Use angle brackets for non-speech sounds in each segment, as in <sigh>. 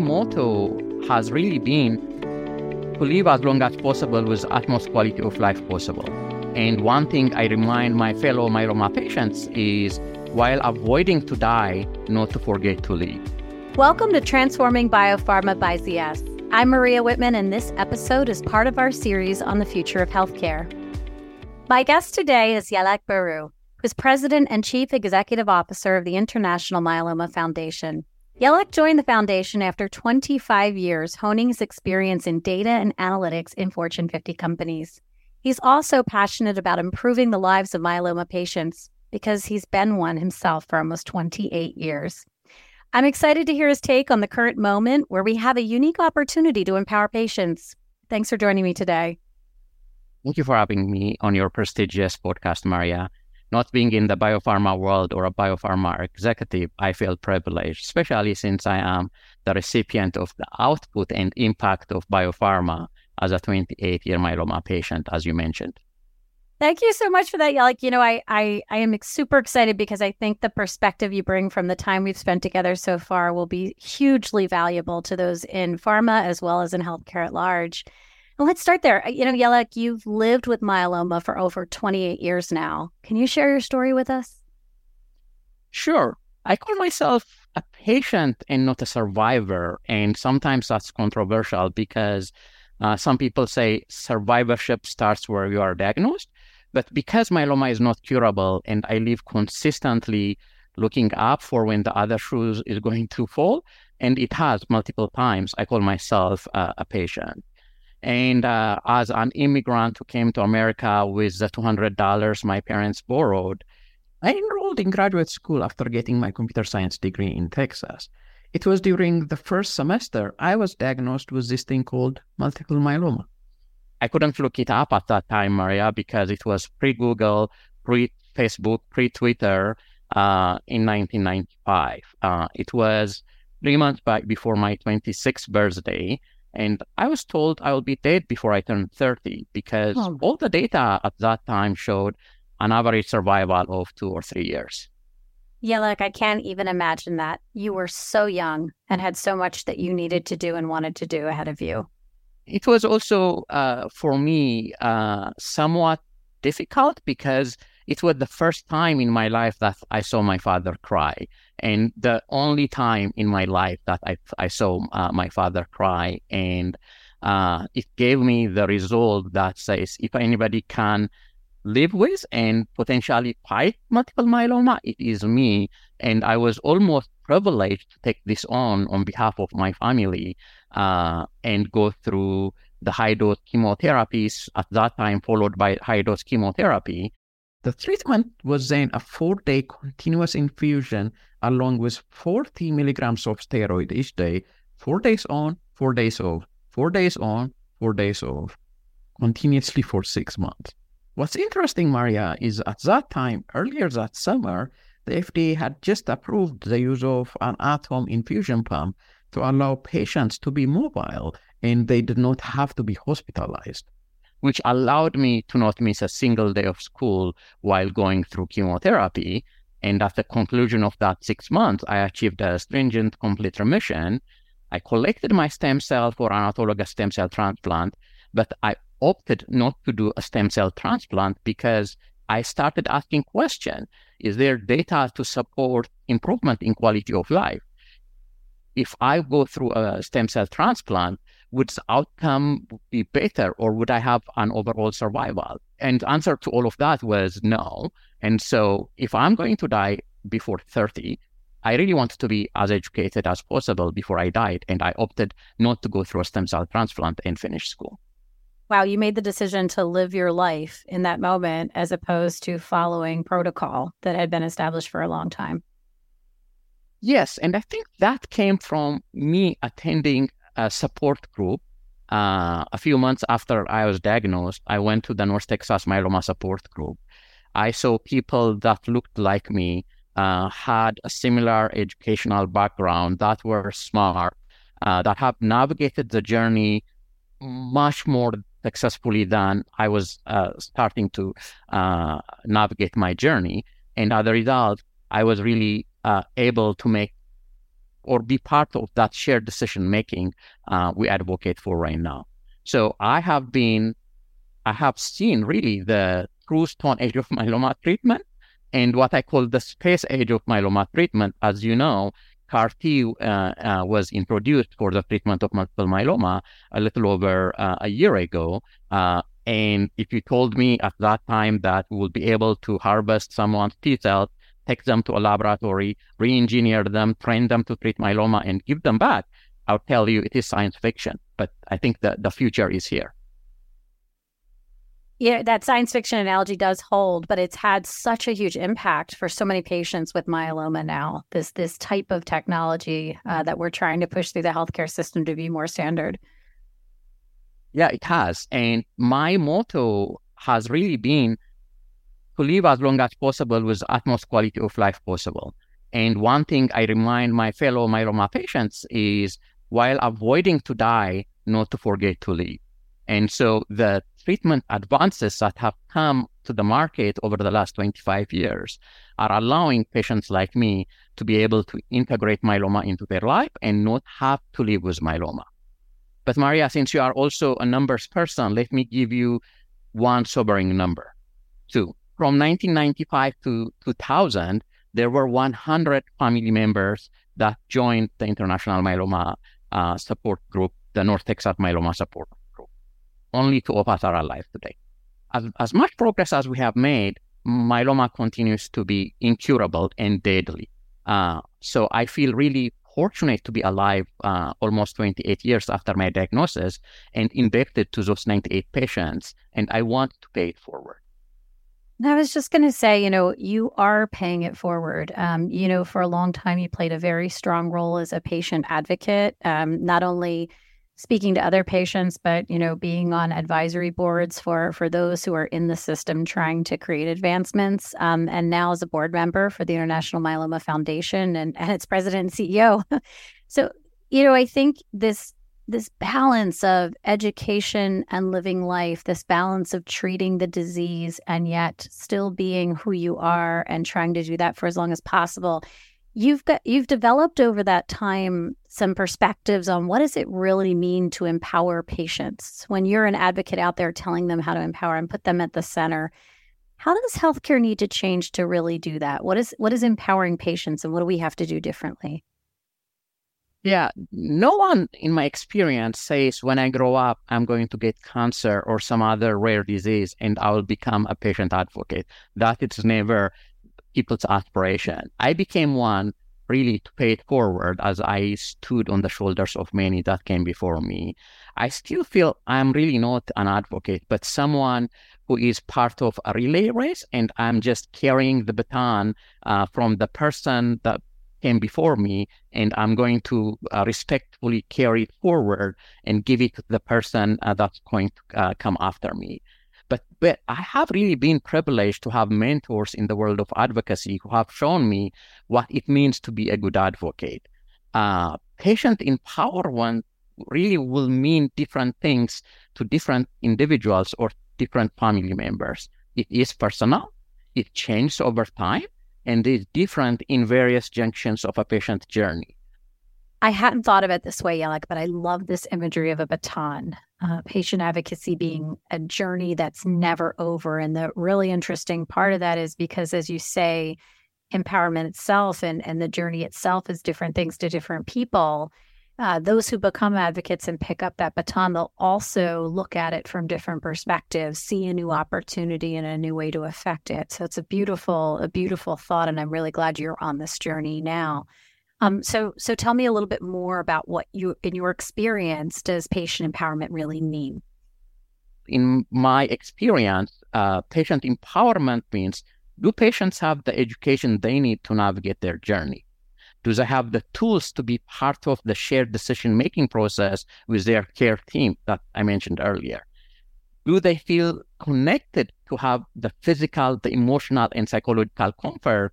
motto has really been to live as long as possible with utmost quality of life possible. And one thing I remind my fellow myeloma patients is while avoiding to die, not to forget to live. Welcome to Transforming Biopharma by ZS. I'm Maria Whitman, and this episode is part of our series on the future of healthcare. My guest today is Yelak Biru, who's president and chief executive officer of the International Myeloma Foundation. Yelak joined the foundation after 25 years honing his experience in data and analytics in Fortune 50 companies. He's also passionate about improving the lives of myeloma patients because he's been one himself for almost 28 years. I'm excited to hear his take on the current moment where we have a unique opportunity to empower patients. Thanks for joining me today. Thank you for having me on your prestigious podcast, Maria not being in the biopharma world or a biopharma executive, I feel privileged, especially since I am the recipient of the output and impact of biopharma as a 28 year myeloma patient, as you mentioned. Thank you so much for that. Like, you know, I, I I am super excited because I think the perspective you bring from the time we've spent together so far will be hugely valuable to those in pharma as well as in healthcare at large. Let's start there. You know, Yelak, you've lived with myeloma for over 28 years now. Can you share your story with us? Sure. I call myself a patient and not a survivor. And sometimes that's controversial because uh, some people say survivorship starts where you are diagnosed. But because myeloma is not curable and I live consistently looking up for when the other shoe is going to fall, and it has multiple times, I call myself uh, a patient. And uh, as an immigrant who came to America with the $200 my parents borrowed, I enrolled in graduate school after getting my computer science degree in Texas. It was during the first semester I was diagnosed with this thing called multiple myeloma. I couldn't look it up at that time, Maria, because it was pre Google, pre Facebook, pre Twitter uh, in 1995. Uh, it was three months back before my 26th birthday. And I was told I will be dead before I turn 30 because oh. all the data at that time showed an average survival of two or three years. Yeah, look, I can't even imagine that. You were so young and had so much that you needed to do and wanted to do ahead of you. It was also, uh, for me, uh, somewhat difficult because it was the first time in my life that I saw my father cry, and the only time in my life that I, I saw uh, my father cry. And uh, it gave me the result that says if anybody can live with and potentially fight multiple myeloma, it is me. And I was almost privileged to take this on on behalf of my family uh, and go through the high dose chemotherapies at that time, followed by high dose chemotherapy. The treatment was then a four day continuous infusion along with 40 milligrams of steroid each day, four days on, four days off, four days on, four days off, continuously for six months. What's interesting, Maria, is at that time, earlier that summer, the FDA had just approved the use of an at home infusion pump to allow patients to be mobile and they did not have to be hospitalized which allowed me to not miss a single day of school while going through chemotherapy. And at the conclusion of that six months, I achieved a stringent complete remission. I collected my stem cell for an autologous stem cell transplant, but I opted not to do a stem cell transplant because I started asking questions. Is there data to support improvement in quality of life? If I go through a stem cell transplant, would the outcome be better or would I have an overall survival? And answer to all of that was no. And so if I'm going to die before 30, I really wanted to be as educated as possible before I died. And I opted not to go through a stem cell transplant and finish school. Wow, you made the decision to live your life in that moment as opposed to following protocol that had been established for a long time. Yes, and I think that came from me attending a support group. Uh, a few months after I was diagnosed, I went to the North Texas Myeloma Support Group. I saw people that looked like me, uh, had a similar educational background, that were smart, uh, that have navigated the journey much more successfully than I was uh, starting to uh, navigate my journey. And as a result, I was really uh, able to make or be part of that shared decision making uh, we advocate for right now. So I have been, I have seen really the true stone <laughs> age of myeloma treatment and what I call the space age of myeloma treatment. As you know, CAR T uh, uh, was introduced for the treatment of multiple myeloma a little over uh, a year ago. Uh, and if you told me at that time that we will be able to harvest someone's T cells, take them to a laboratory, re engineer them, train them to treat myeloma, and give them back, I'll tell you it is science fiction. But I think that the future is here. Yeah, that science fiction analogy does hold, but it's had such a huge impact for so many patients with myeloma now. This this type of technology uh, that we're trying to push through the healthcare system to be more standard. Yeah, it has. And my motto has really been to live as long as possible with utmost quality of life possible. And one thing I remind my fellow myeloma patients is while avoiding to die, not to forget to live. And so the treatment advances that have come to the market over the last 25 years are allowing patients like me to be able to integrate myeloma into their life and not have to live with myeloma. But Maria, since you are also a numbers person, let me give you one sobering number. Two, from 1995 to 2000, there were 100 family members that joined the International Myeloma uh, Support Group, the North Texas Myeloma Support. Only two of us are alive today. As, as much progress as we have made, myeloma continues to be incurable and deadly. Uh, so I feel really fortunate to be alive uh, almost 28 years after my diagnosis and indebted to those 98 patients, and I want to pay it forward. I was just going to say, you know, you are paying it forward. Um, you know, for a long time, you played a very strong role as a patient advocate, um, not only speaking to other patients, but you know, being on advisory boards for for those who are in the system trying to create advancements. Um, and now as a board member for the International Myeloma Foundation and, and its president and CEO. <laughs> so, you know, I think this this balance of education and living life, this balance of treating the disease and yet still being who you are and trying to do that for as long as possible you've got you've developed over that time some perspectives on what does it really mean to empower patients? When you're an advocate out there telling them how to empower and put them at the center how does healthcare need to change to really do that? What is what is empowering patients and what do we have to do differently? Yeah no one in my experience says when i grow up i'm going to get cancer or some other rare disease and i will become a patient advocate. That is never people's aspiration. I became one really to pay it forward as I stood on the shoulders of many that came before me. I still feel I'm really not an advocate, but someone who is part of a relay race, and I'm just carrying the baton uh, from the person that came before me, and I'm going to uh, respectfully carry it forward and give it to the person uh, that's going to uh, come after me. But, but I have really been privileged to have mentors in the world of advocacy who have shown me what it means to be a good advocate. Uh, patient empowerment really will mean different things to different individuals or different family members. It is personal, it changes over time, and is different in various junctions of a patient's journey. I hadn't thought of it this way, Yelak, but I love this imagery of a baton, uh, patient advocacy being a journey that's never over. And the really interesting part of that is because, as you say, empowerment itself and, and the journey itself is different things to different people. Uh, those who become advocates and pick up that baton, they'll also look at it from different perspectives, see a new opportunity and a new way to affect it. So it's a beautiful, a beautiful thought, and I'm really glad you're on this journey now. Um, so, so tell me a little bit more about what you, in your experience, does patient empowerment really mean? In my experience, uh, patient empowerment means do patients have the education they need to navigate their journey? Do they have the tools to be part of the shared decision making process with their care team that I mentioned earlier? Do they feel connected to have the physical, the emotional, and psychological comfort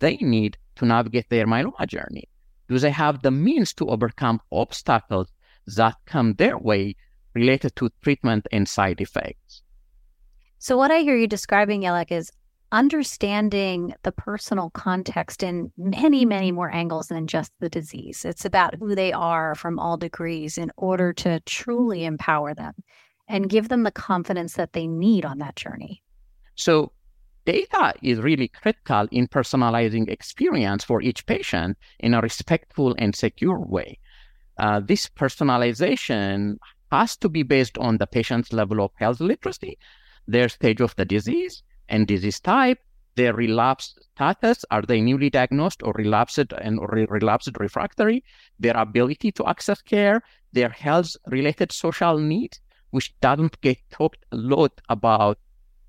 they need to navigate their myeloma journey? Do they have the means to overcome obstacles that come their way related to treatment and side effects? So, what I hear you describing, Yelak, is understanding the personal context in many, many more angles than just the disease. It's about who they are from all degrees in order to truly empower them and give them the confidence that they need on that journey. So, data is really critical in personalizing experience for each patient in a respectful and secure way. Uh, this personalization has to be based on the patient's level of health literacy, their stage of the disease, and disease type, their relapse status, are they newly diagnosed or relapsed and or relapsed refractory, their ability to access care, their health related social needs, which doesn't get talked a lot about.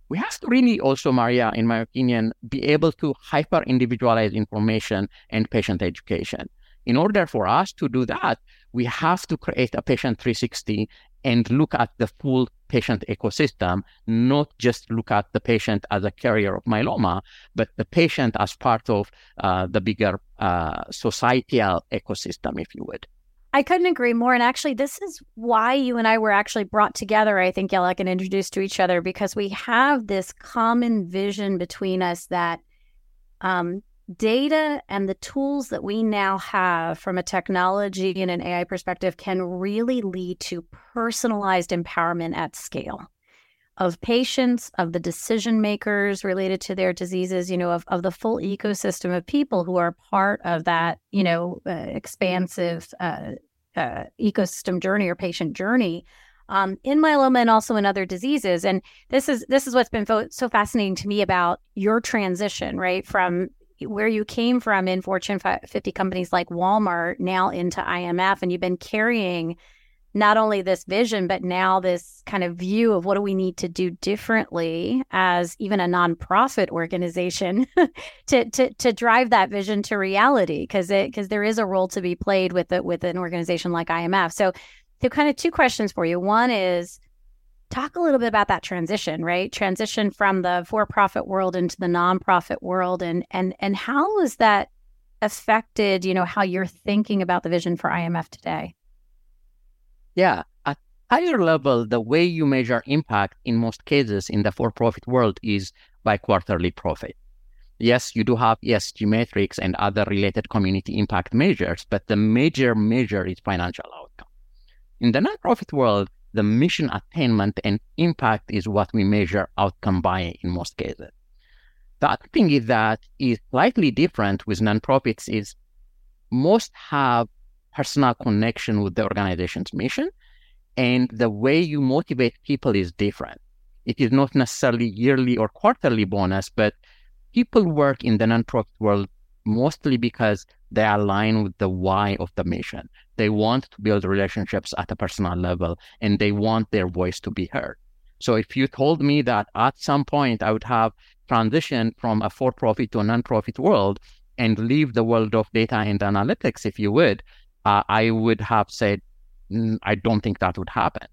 We have to really also, Maria, in my opinion, be able to hyper individualize information and patient education. In order for us to do that, we have to create a patient 360 and look at the full patient ecosystem, not just look at the patient as a carrier of myeloma, but the patient as part of uh, the bigger uh, societal ecosystem, if you would. I couldn't agree more. And actually, this is why you and I were actually brought together, I think, Yelak, and introduced to each other because we have this common vision between us that um, data and the tools that we now have from a technology and an AI perspective can really lead to personalized empowerment at scale of patients, of the decision makers related to their diseases, you know, of, of the full ecosystem of people who are part of that, you know, uh, expansive uh, uh, ecosystem journey or patient journey. Um, in myeloma and also in other diseases, and this is this is what's been fo- so fascinating to me about your transition, right, from where you came from in Fortune 50 companies like Walmart now into IMF, and you've been carrying not only this vision, but now this kind of view of what do we need to do differently as even a nonprofit organization <laughs> to, to to drive that vision to reality, because it because there is a role to be played with it with an organization like IMF. So, so kind of two questions for you. One is talk a little bit about that transition right transition from the for-profit world into the nonprofit world and and and how has that affected you know how you're thinking about the vision for imf today yeah at higher level the way you measure impact in most cases in the for-profit world is by quarterly profit yes you do have esg metrics and other related community impact measures but the major measure is financial outcome in the nonprofit world the mission attainment and impact is what we measure outcome by in most cases. The other thing is that is slightly different with nonprofits is most have personal connection with the organization's mission and the way you motivate people is different. It is not necessarily yearly or quarterly bonus, but people work in the nonprofit world mostly because they align with the why of the mission. They want to build relationships at a personal level and they want their voice to be heard. So if you told me that at some point I would have transitioned from a for-profit to a non-profit world and leave the world of data and analytics, if you would, uh, I would have said, mm, I don't think that would happen.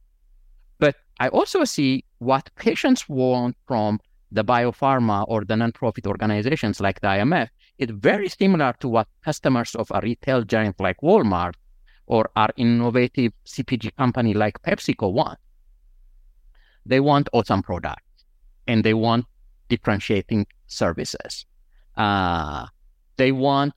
But I also see what patients want from the biopharma or the non-profit organizations like the IMF it's very similar to what customers of a retail giant like Walmart or our innovative CPG company like PepsiCo want. They want awesome products and they want differentiating services. Uh, they want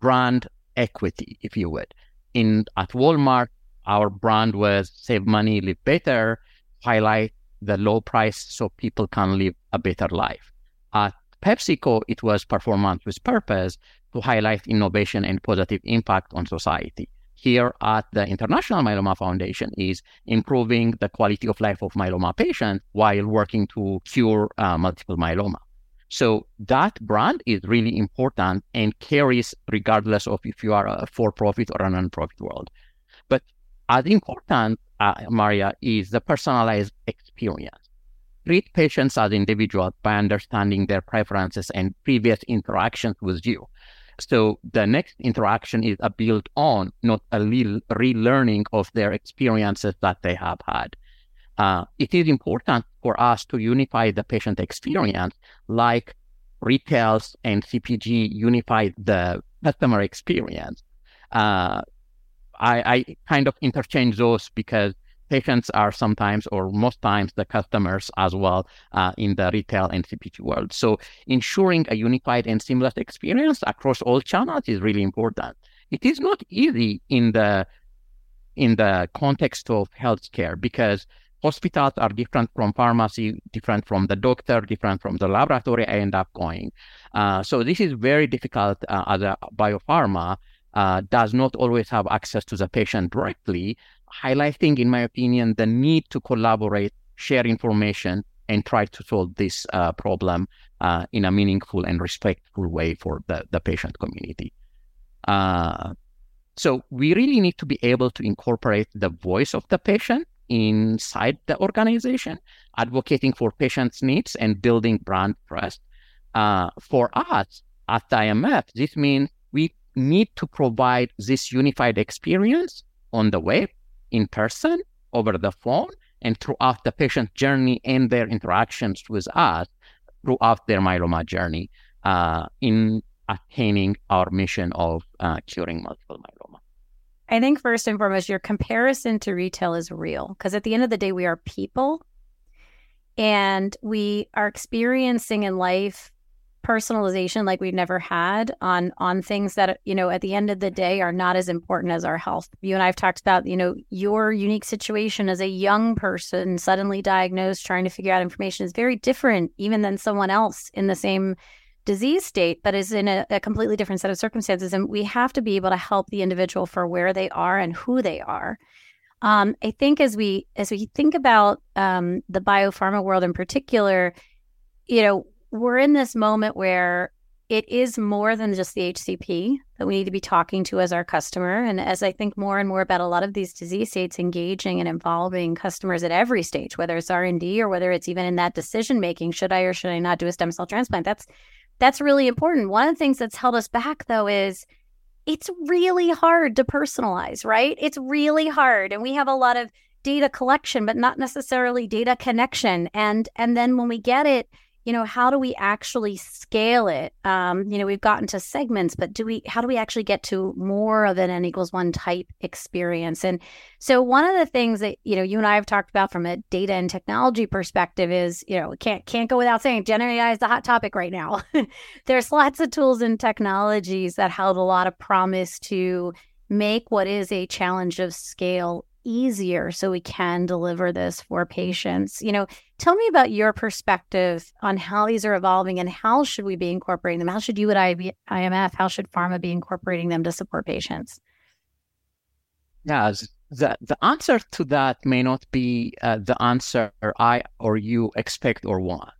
brand equity, if you would. In at Walmart, our brand was save money, live better, highlight the low price so people can live a better life. At PepsiCo, it was performance with purpose to highlight innovation and positive impact on society. Here at the International Myeloma Foundation is improving the quality of life of myeloma patients while working to cure uh, multiple myeloma. So that brand is really important and carries regardless of if you are a for-profit or a non-profit world. But as important, uh, Maria, is the personalized experience treat patients as individuals by understanding their preferences and previous interactions with you. So the next interaction is a build on, not a re- relearning of their experiences that they have had. Uh, it is important for us to unify the patient experience like retails and CPG unify the customer experience. Uh, I, I, kind of interchange those because patients are sometimes or most times the customers as well uh, in the retail and CPG world. So ensuring a unified and seamless experience across all channels is really important. It is not easy in the in the context of healthcare because hospitals are different from pharmacy, different from the doctor, different from the laboratory I end up going. Uh, so this is very difficult uh, as a biopharma uh, does not always have access to the patient directly, highlighting, in my opinion, the need to collaborate, share information, and try to solve this uh, problem uh, in a meaningful and respectful way for the, the patient community. Uh, so we really need to be able to incorporate the voice of the patient inside the organization, advocating for patients' needs and building brand trust. Uh, for us at IMF, this means we need to provide this unified experience on the web, in person, over the phone, and throughout the patient journey and their interactions with us throughout their myeloma journey uh, in attaining our mission of uh, curing multiple myeloma. I think first and foremost, your comparison to retail is real because at the end of the day, we are people and we are experiencing in life personalization like we've never had on on things that you know at the end of the day are not as important as our health. You and i've talked about you know your unique situation as a young person suddenly diagnosed trying to figure out information is very different even than someone else in the same disease state, but is in a, a, completely different set of circumstances. And we have to be able to help the individual for where they are and who they are. Um, I think as we as we think about um, the biopharma world in particular, you know, we're in this moment where it is more than just the HCP that we need to be talking to as our customer. And as I think more and more about a lot of these disease states engaging and involving customers at every stage, whether it's R and D or whether it's even in that decision making, should I or should I not do a stem cell transplant? That's that's really important. One of the things that's held us back though is it's really hard to personalize, right? It's really hard. And we have a lot of data collection, but not necessarily data connection. And and then when we get it, you know how do we actually scale it? Um, you know we've gotten to segments but do we how do we actually get to more of an n equals one type experience? And so one of the things that you know you and i have talked about from a data and technology perspective is you know can't can't go without saying generative ai is the hot topic right now. <laughs> There's lots of tools and technologies that held a lot of promise to make what is a challenge of scale easier so we can deliver this for patients. You know, tell me about your perspective on how these are evolving and how should we be incorporating them? How should you at IMF, how should pharma be incorporating them to support patients? Yeah, the, the answer to that may not be uh, the answer I or you expect or want.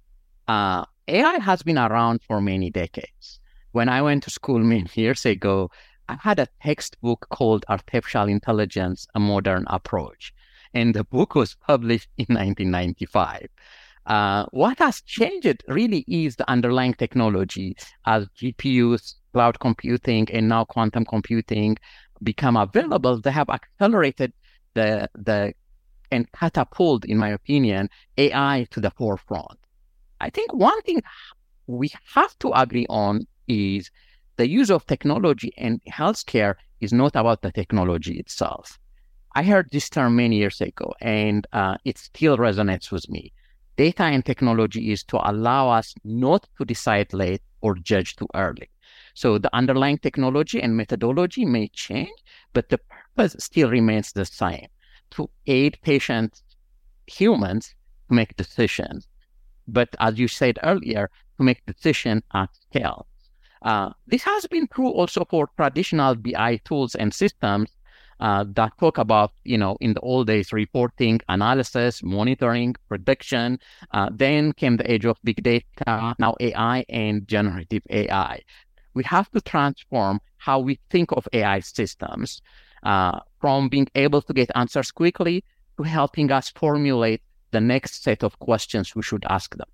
Uh, AI has been around for many decades. When I went to school many years ago, I had a textbook called Artificial Intelligence, A Modern Approach. And the book was published in 1995. Uh, what has changed really is the underlying technology as GPUs, cloud computing, and now quantum computing become available. They have accelerated the, the and catapult, in my opinion, AI to the forefront. I think one thing we have to agree on is the use of technology in healthcare is not about the technology itself. I heard this term many years ago, and uh, it still resonates with me. Data and technology is to allow us not to decide late or judge too early. So the underlying technology and methodology may change, but the purpose still remains the same to aid patients, humans, to make decisions. But as you said earlier, to make decisions at scale. Uh, this has been true also for traditional BI tools and systems uh, that talk about, you know, in the old days, reporting, analysis, monitoring, prediction. Uh, then came the age of big data, now AI and generative AI. We have to transform how we think of AI systems uh, from being able to get answers quickly to helping us formulate the next set of questions we should ask them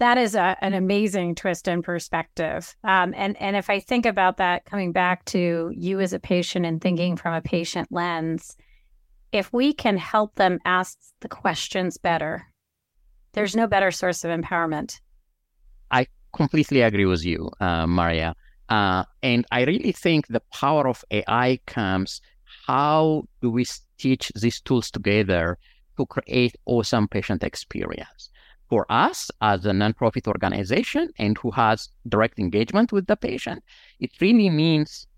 that is a, an amazing twist in perspective. Um, and and if I think about that, coming back to you as a patient and thinking from a patient lens, if we can help them ask the questions better, there's no better source of empowerment. I completely agree with you, uh, Maria. Uh, and I really think the power of AI comes how do we stitch these tools together to create awesome patient experience? For us as a nonprofit organization and who has direct engagement with the patient, it really means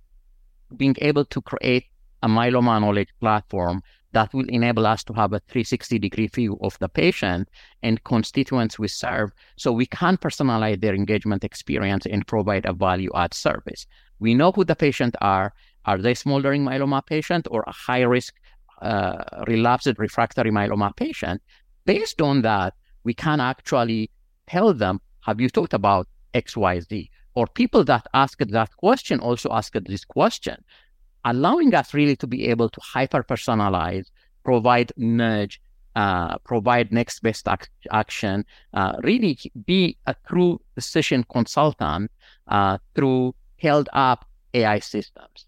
being able to create a myeloma knowledge platform that will enable us to have a 360 degree view of the patient and constituents we serve so we can personalize their engagement experience and provide a value add service. We know who the patient are. Are they smoldering myeloma patient or a high risk uh, relapsed refractory myeloma patient? Based on that, we can actually tell them, have you talked about XYZ? Or people that asked that question also asked this question allowing us really to be able to hyper personalize, provide nudge, uh, provide next best ac- action, uh, really be a true decision consultant uh, through held up AI systems.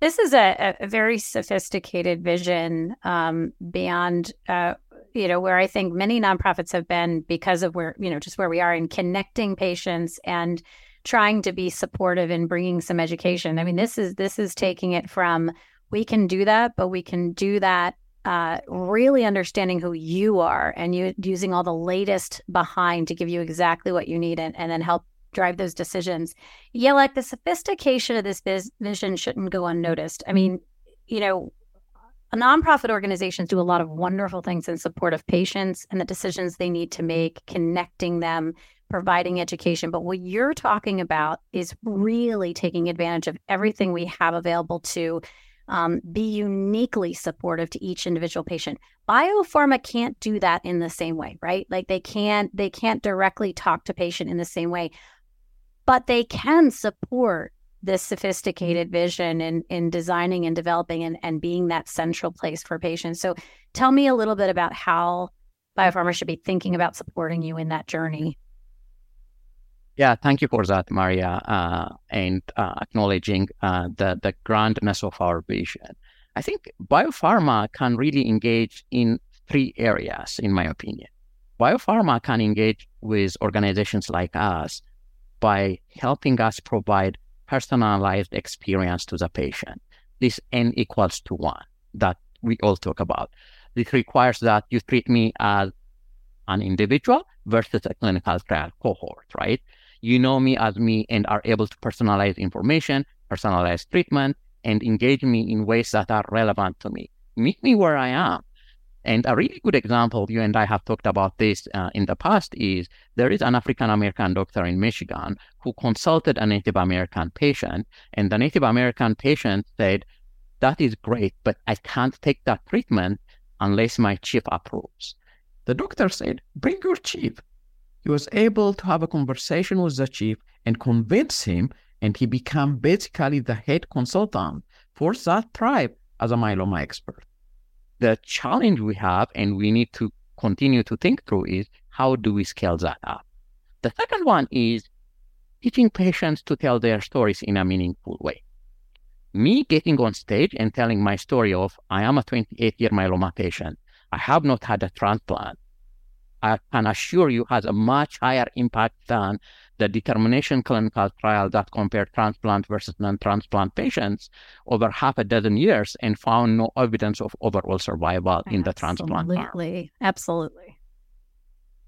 This is a, a very sophisticated vision um, beyond, uh, you know, where I think many nonprofits have been because of where, you know, just where we are in connecting patients and trying to be supportive and bringing some education. I mean, this is this is taking it from we can do that, but we can do that uh, really understanding who you are and you using all the latest behind to give you exactly what you need and, and then help drive those decisions. Yeah, like the sophistication of this biz- vision shouldn't go unnoticed. I mean, you know, nonprofit organizations do a lot of wonderful things in support of patients and the decisions they need to make, connecting them providing education. But what you're talking about is really taking advantage of everything we have available to um, be uniquely supportive to each individual patient. Biopharma can't do that in the same way, right? Like they can't they can't directly talk to patient in the same way, but they can support this sophisticated vision in in designing and developing and, and being that central place for patients. So tell me a little bit about how biopharma should be thinking about supporting you in that journey. Yeah, thank you for that, Maria, uh, and uh, acknowledging uh, the the grandness of our vision. I think biopharma can really engage in three areas, in my opinion. Biopharma can engage with organizations like us by helping us provide personalized experience to the patient. This N equals to one that we all talk about. This requires that you treat me as an individual versus a clinical trial cohort, right? you know me as me and are able to personalize information, personalize treatment, and engage me in ways that are relevant to me. Meet me where I am. And a really good example, you and I have talked about this uh, in the past, is there is an African American doctor in Michigan who consulted a Native American patient, and the Native American patient said, That is great, but I can't take that treatment unless my chief approves. The doctor said, Bring your chief he was able to have a conversation with the chief and convince him, and he became basically the head consultant for that tribe as a myeloma expert. The challenge we have, and we need to continue to think through, is how do we scale that up? The second one is teaching patients to tell their stories in a meaningful way. Me getting on stage and telling my story of I am a 28 year myeloma patient. I have not had a transplant. I can assure you has a much higher impact than the determination clinical trial that compared transplant versus non-transplant patients over half a dozen years and found no evidence of overall survival in the transplant Absolutely. Absolutely.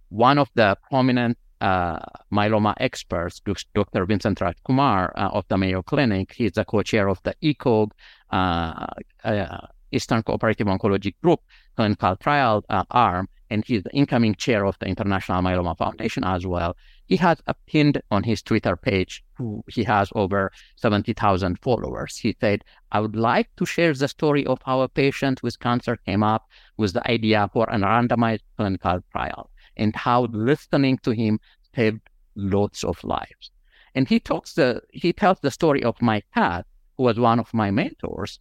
One of the prominent uh, myeloma experts, Dr. Vincent Rajkumar uh, of the Mayo Clinic, he's the co-chair of the ECOG, uh, uh, Eastern Cooperative Oncology Group clinical trial uh, arm and he's the incoming chair of the International Myeloma Foundation as well. He has a pinned on his Twitter page, who he has over 70,000 followers. He said, I would like to share the story of how a patient with cancer came up with the idea for a randomized clinical trial and how listening to him saved lots of lives. And he talks the he tells the story of Mike Katz, who was one of my mentors,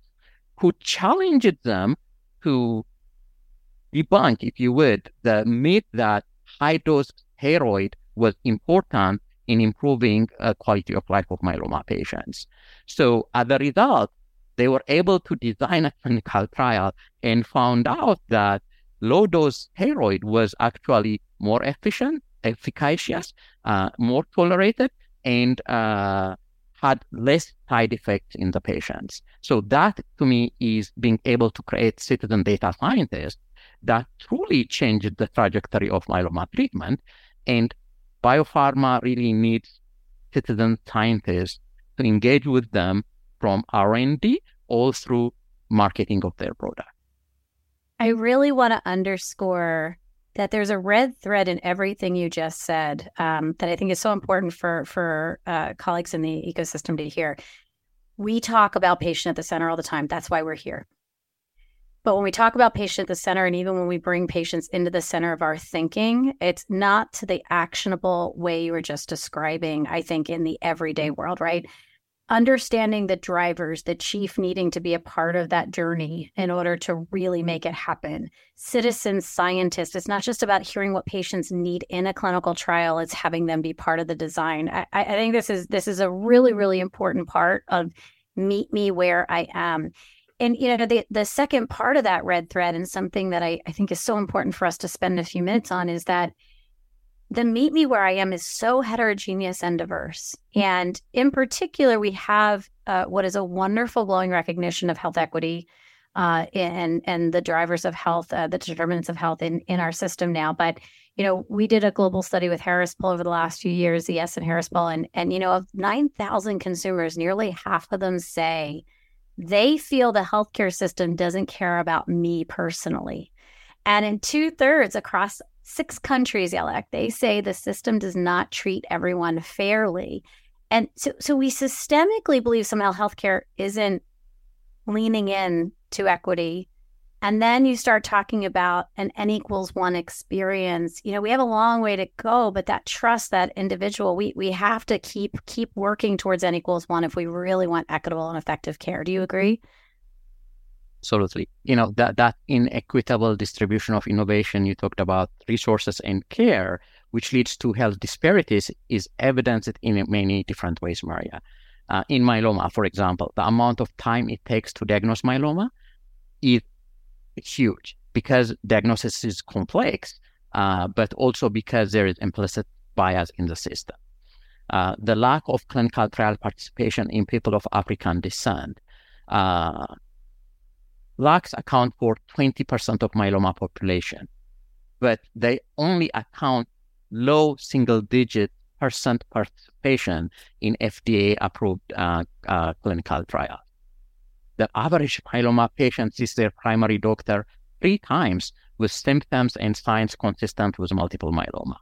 who challenged them to debunk, if you would, the myth that high dose steroid was important in improving uh, quality of life of myeloma patients. So as a result, they were able to design a clinical trial and found out that low dose steroid was actually more efficient, efficacious, uh, more tolerated, and uh, had less side effects in the patients. So that to me is being able to create citizen data scientists that truly changed the trajectory of myeloma treatment. And biopharma really needs citizen scientists to engage with them from R&D all through marketing of their product. I really want to underscore that there's a red thread in everything you just said um, that I think is so important for for uh, colleagues in the ecosystem to hear. We talk about patient at the center all the time. That's why we're here. But when we talk about patient at the center, and even when we bring patients into the center of our thinking, it's not to the actionable way you were just describing, I think, in the everyday world, right? Understanding the drivers, the chief needing to be a part of that journey in order to really make it happen. Citizen scientist, it's not just about hearing what patients need in a clinical trial, it's having them be part of the design. I, I think this is this is a really, really important part of meet me where I am. And you know, the the second part of that red thread and something that I, I think is so important for us to spend a few minutes on is that the Meet Me Where I Am is so heterogeneous and diverse. And in particular, we have uh, what is a wonderful glowing recognition of health equity uh, and and the drivers of health, uh, the determinants of health in in our system now. But you know, we did a global study with Harris Poll over the last few years, Yes and Harris Poll, and and you know, of nine thousand consumers, nearly half of them say they feel the healthcare system doesn't care about me personally. And in two thirds across six countries, Yelak, they say the system does not treat everyone fairly. And so, so we systemically believe somehow healthcare isn't leaning in to equity. And then you start talking about an N equals one experience. You know, we have a long way to go, but that trust, that individual, we we have to keep keep working towards N equals one if we really want equitable and effective care. Do you agree? Absolutely. You know, that, that inequitable distribution of innovation, you talked about resources and care, which leads to health disparities, is evidenced in many different ways, Maria. Uh, in myeloma, for example, the amount of time it takes to diagnose myeloma is huge because diagnosis is complex, uh, but also because there is implicit bias in the system. Uh, the lack of clinical trial participation in people of African descent, uh, LACs account for 20% of myeloma population, but they only account low single digit percent participation in FDA approved uh, uh, clinical trials. The average myeloma patient sees their primary doctor three times with symptoms and signs consistent with multiple myeloma.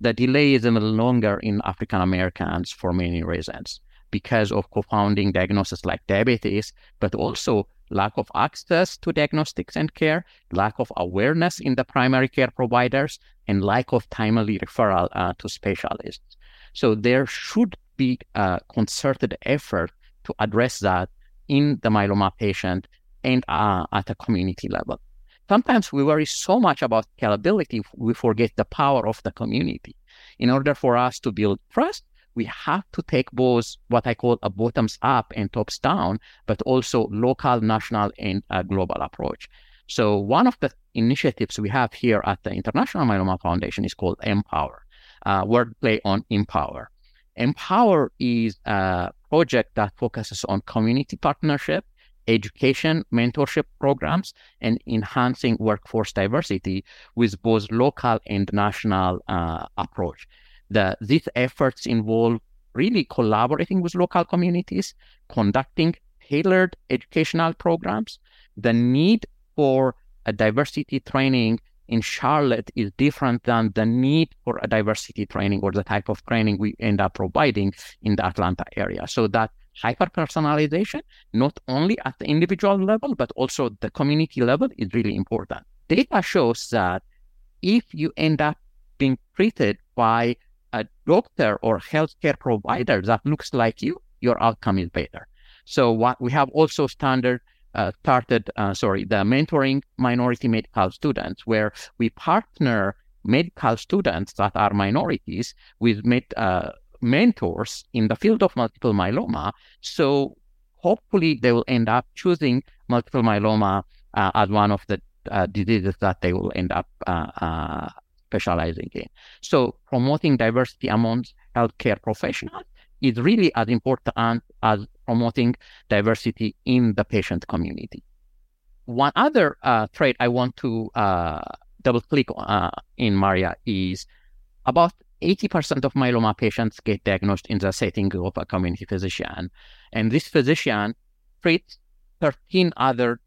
The delay is little longer in African Americans for many reasons because of confounding diagnoses like diabetes, but also lack of access to diagnostics and care, lack of awareness in the primary care providers, and lack of timely referral uh, to specialists. So there should be a concerted effort to address that in the myeloma patient and uh, at a community level. Sometimes we worry so much about scalability, we forget the power of the community. In order for us to build trust, we have to take both what I call a bottoms up and tops down, but also local, national, and global approach. So one of the initiatives we have here at the International Myeloma Foundation is called M-Power, uh, wordplay on Empower. M-Power is a project that focuses on community partnership, education, mentorship programs, and enhancing workforce diversity with both local and national uh, approach the, these efforts involve really collaborating with local communities, conducting tailored educational programs. The need for a diversity training in Charlotte is different than the need for a diversity training or the type of training we end up providing in the Atlanta area. So that hyper personalization, not only at the individual level, but also the community level, is really important. Data shows that if you end up being treated by a doctor or healthcare provider that looks like you, your outcome is better. So what we have also standard uh, started, uh, sorry, the mentoring minority medical students, where we partner medical students that are minorities with med, uh, mentors in the field of multiple myeloma. So hopefully they will end up choosing multiple myeloma uh, as one of the uh, diseases that they will end up uh, specializing in. So promoting diversity among healthcare professionals is really as important as promoting diversity in the patient community. One other uh, trait I want to uh, double click uh, in Maria is about 80% of myeloma patients get diagnosed in the setting of a community physician. And this physician treats 13 other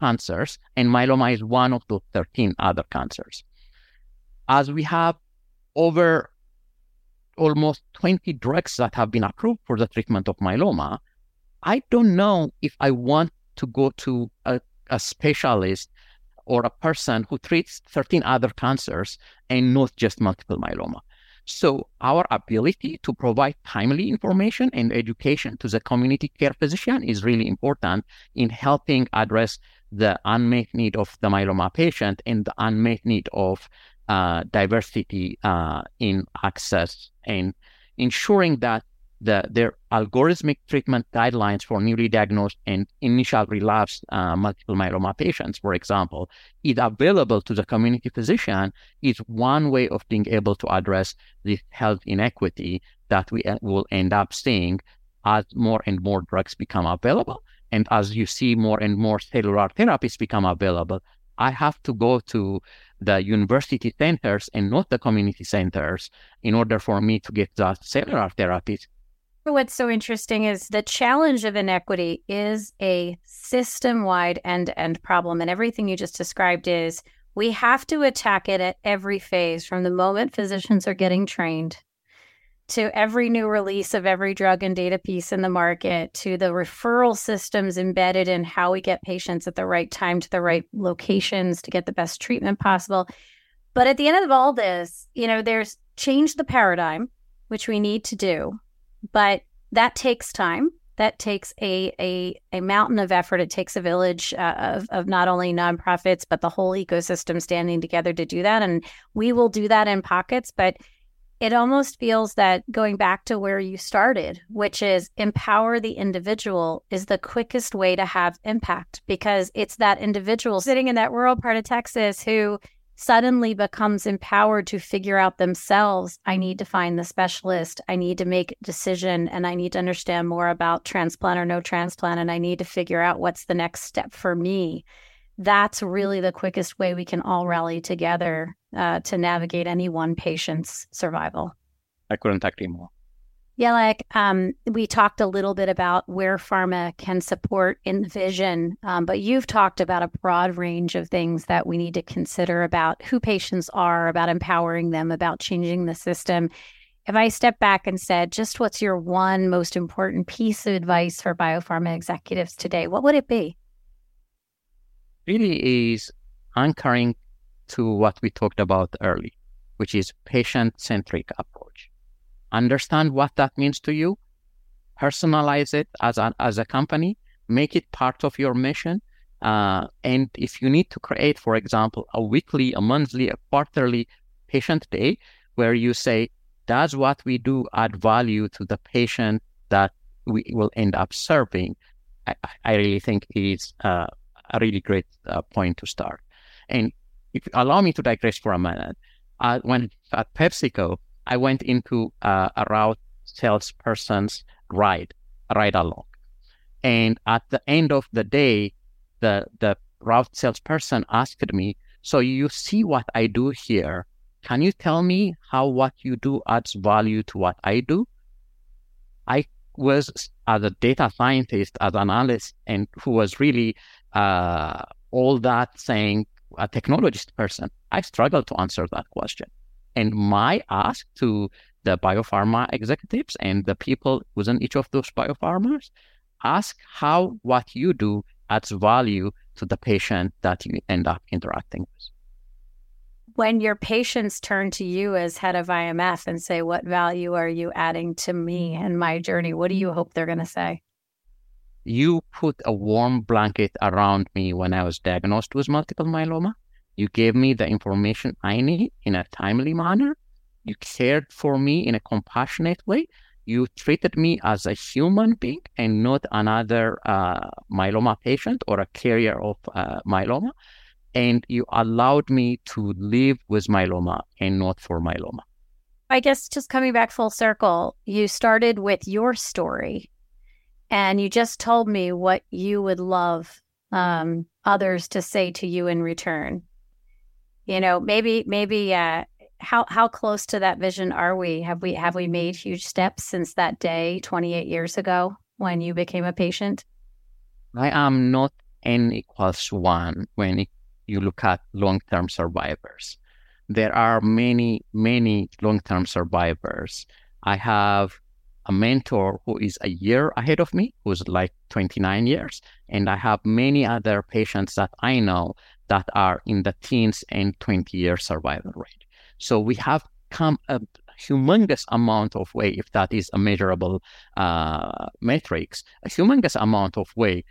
cancers, and myeloma is one of those 13 other cancers. As we have over almost 20 drugs that have been approved for the treatment of myeloma, I don't know if I want to go to a, a specialist or a person who treats 13 other cancers and not just multiple myeloma. So our ability to provide timely information and education to the community care physician is really important in helping address the unmet need of the myeloma patient and the unmet need of uh, diversity uh, in access and ensuring that the, their algorithmic treatment guidelines for newly diagnosed and initial relapse uh, multiple myeloma patients, for example, is available to the community physician is one way of being able to address the health inequity that we uh, will end up seeing as more and more drugs become available. And as you see more and more cellular therapies become available, I have to go to the university centers and not the community centers in order for me to get the cellular therapies What's so interesting is the challenge of inequity is a system wide end to end problem. And everything you just described is we have to attack it at every phase from the moment physicians are getting trained to every new release of every drug and data piece in the market to the referral systems embedded in how we get patients at the right time to the right locations to get the best treatment possible. But at the end of all this, you know, there's change the paradigm, which we need to do but that takes time. That takes a a, a mountain of effort. It takes a village uh, of, of not only nonprofits, but the whole ecosystem standing together to do that. And we will do that in pockets, but it almost feels that going back to where you started, which is empower the individual, is the quickest way to have impact because it's that individual sitting in that rural part of Texas who suddenly becomes empowered to figure out themselves I need to find the specialist, I need to make a decision, and I need to understand more about transplant or no transplant, and I need to figure out what's the next step for me. That's really the quickest way we can all rally together uh, to navigate any one patient's survival. I couldn't agree more. Yeah, like um, we talked a little bit about where pharma can support in the vision, um, but you've talked about a broad range of things that we need to consider about who patients are, about empowering them, about changing the system. If I step back and said, just what's your one most important piece of advice for biopharma executives today, what would it be? Really is anchoring to what we talked about early, which is patient centric approach understand what that means to you, personalize it as a, as a company, make it part of your mission. Uh, and if you need to create, for example, a weekly, a monthly, a quarterly patient day where you say, does what we do add value to the patient that we will end up serving? I, I really think is uh, a really great uh, point to start. And if you allow me to digress for a minute, uh, when at PepsiCo, I went into uh, a route salesperson's ride, ride along. And at the end of the day, the, the route salesperson asked me, So you see what I do here. Can you tell me how what you do adds value to what I do? I was, as a data scientist, as an analyst, and who was really uh, all that saying a technologist person, I struggle to answer that question. And my ask to the biopharma executives and the people within each of those biopharmas, ask how what you do adds value to the patient that you end up interacting with. When your patients turn to you as head of IMF and say, What value are you adding to me and my journey? What do you hope they're going to say? You put a warm blanket around me when I was diagnosed with multiple myeloma. You gave me the information I need in a timely manner. You cared for me in a compassionate way. You treated me as a human being and not another uh, myeloma patient or a carrier of uh, myeloma. And you allowed me to live with myeloma and not for myeloma. I guess just coming back full circle, you started with your story and you just told me what you would love um, others to say to you in return. You know, maybe, maybe, uh, how how close to that vision are we? Have we have we made huge steps since that day 28 years ago when you became a patient? I am not n equals one when you look at long-term survivors. There are many many long-term survivors. I have a mentor who is a year ahead of me, who's like 29 years, and I have many other patients that I know that are in the teens and 20 year survival rate. So we have come a humongous amount of way, if that is a measurable uh, matrix, a humongous amount of way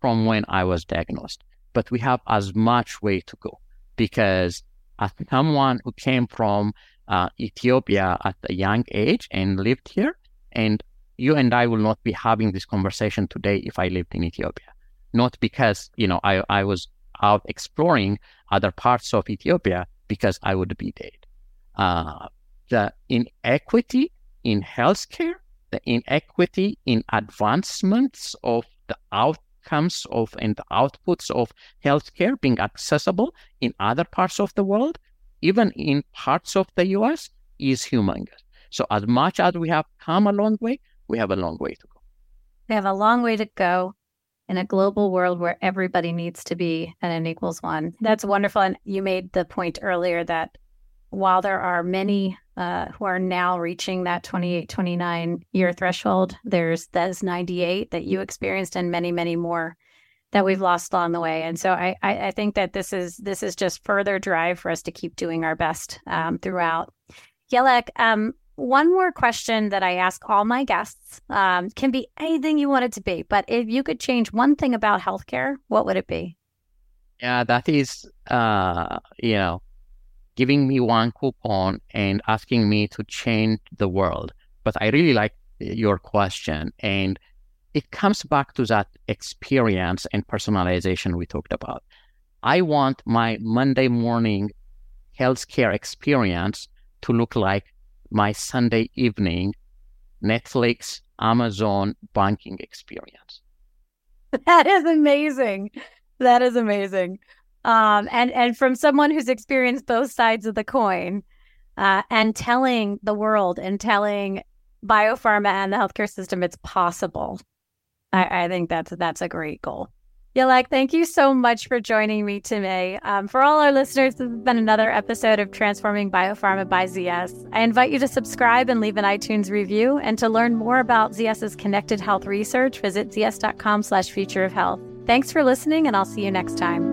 from when I was diagnosed. But we have as much way to go because as someone who came from uh, Ethiopia at a young age and lived here, and you and I will not be having this conversation today if I lived in Ethiopia. Not because you know I, I was out exploring other parts of Ethiopia, because I would be dead. Uh, the inequity in healthcare, the inequity in advancements of the outcomes of and the outputs of healthcare being accessible in other parts of the world, even in parts of the US, is humongous. So as much as we have come a long way, we have a long way to go. We have a long way to go in a global world where everybody needs to be an n equals one. That's wonderful. And you made the point earlier that while there are many uh, who are now reaching that 28, 29 year threshold, there's those 98 that you experienced and many, many more that we've lost along the way. And so I, I, think that this is this is just further drive for us to keep doing our best um, throughout. Yelak, um, one more question that I ask all my guests um, can be anything you want it to be, but if you could change one thing about healthcare, what would it be? Yeah, that is, uh, you know, giving me one coupon and asking me to change the world. But I really like your question. And it comes back to that experience and personalization we talked about. I want my Monday morning healthcare experience to look like my Sunday evening Netflix, Amazon banking experience. <laughs> That is amazing. That is amazing. Um, and and from someone who's experienced both sides of the coin, uh, and telling the world and telling biopharma and the healthcare system it's possible. I, I think that's that's a great goal. Yelak, thank you so much for joining me today. Um, for all our listeners, this has been another episode of Transforming Biopharma by ZS. I invite you to subscribe and leave an iTunes review. And to learn more about ZS's connected health research, visit zs.com slash future of health. Thanks for listening, and I'll see you next time.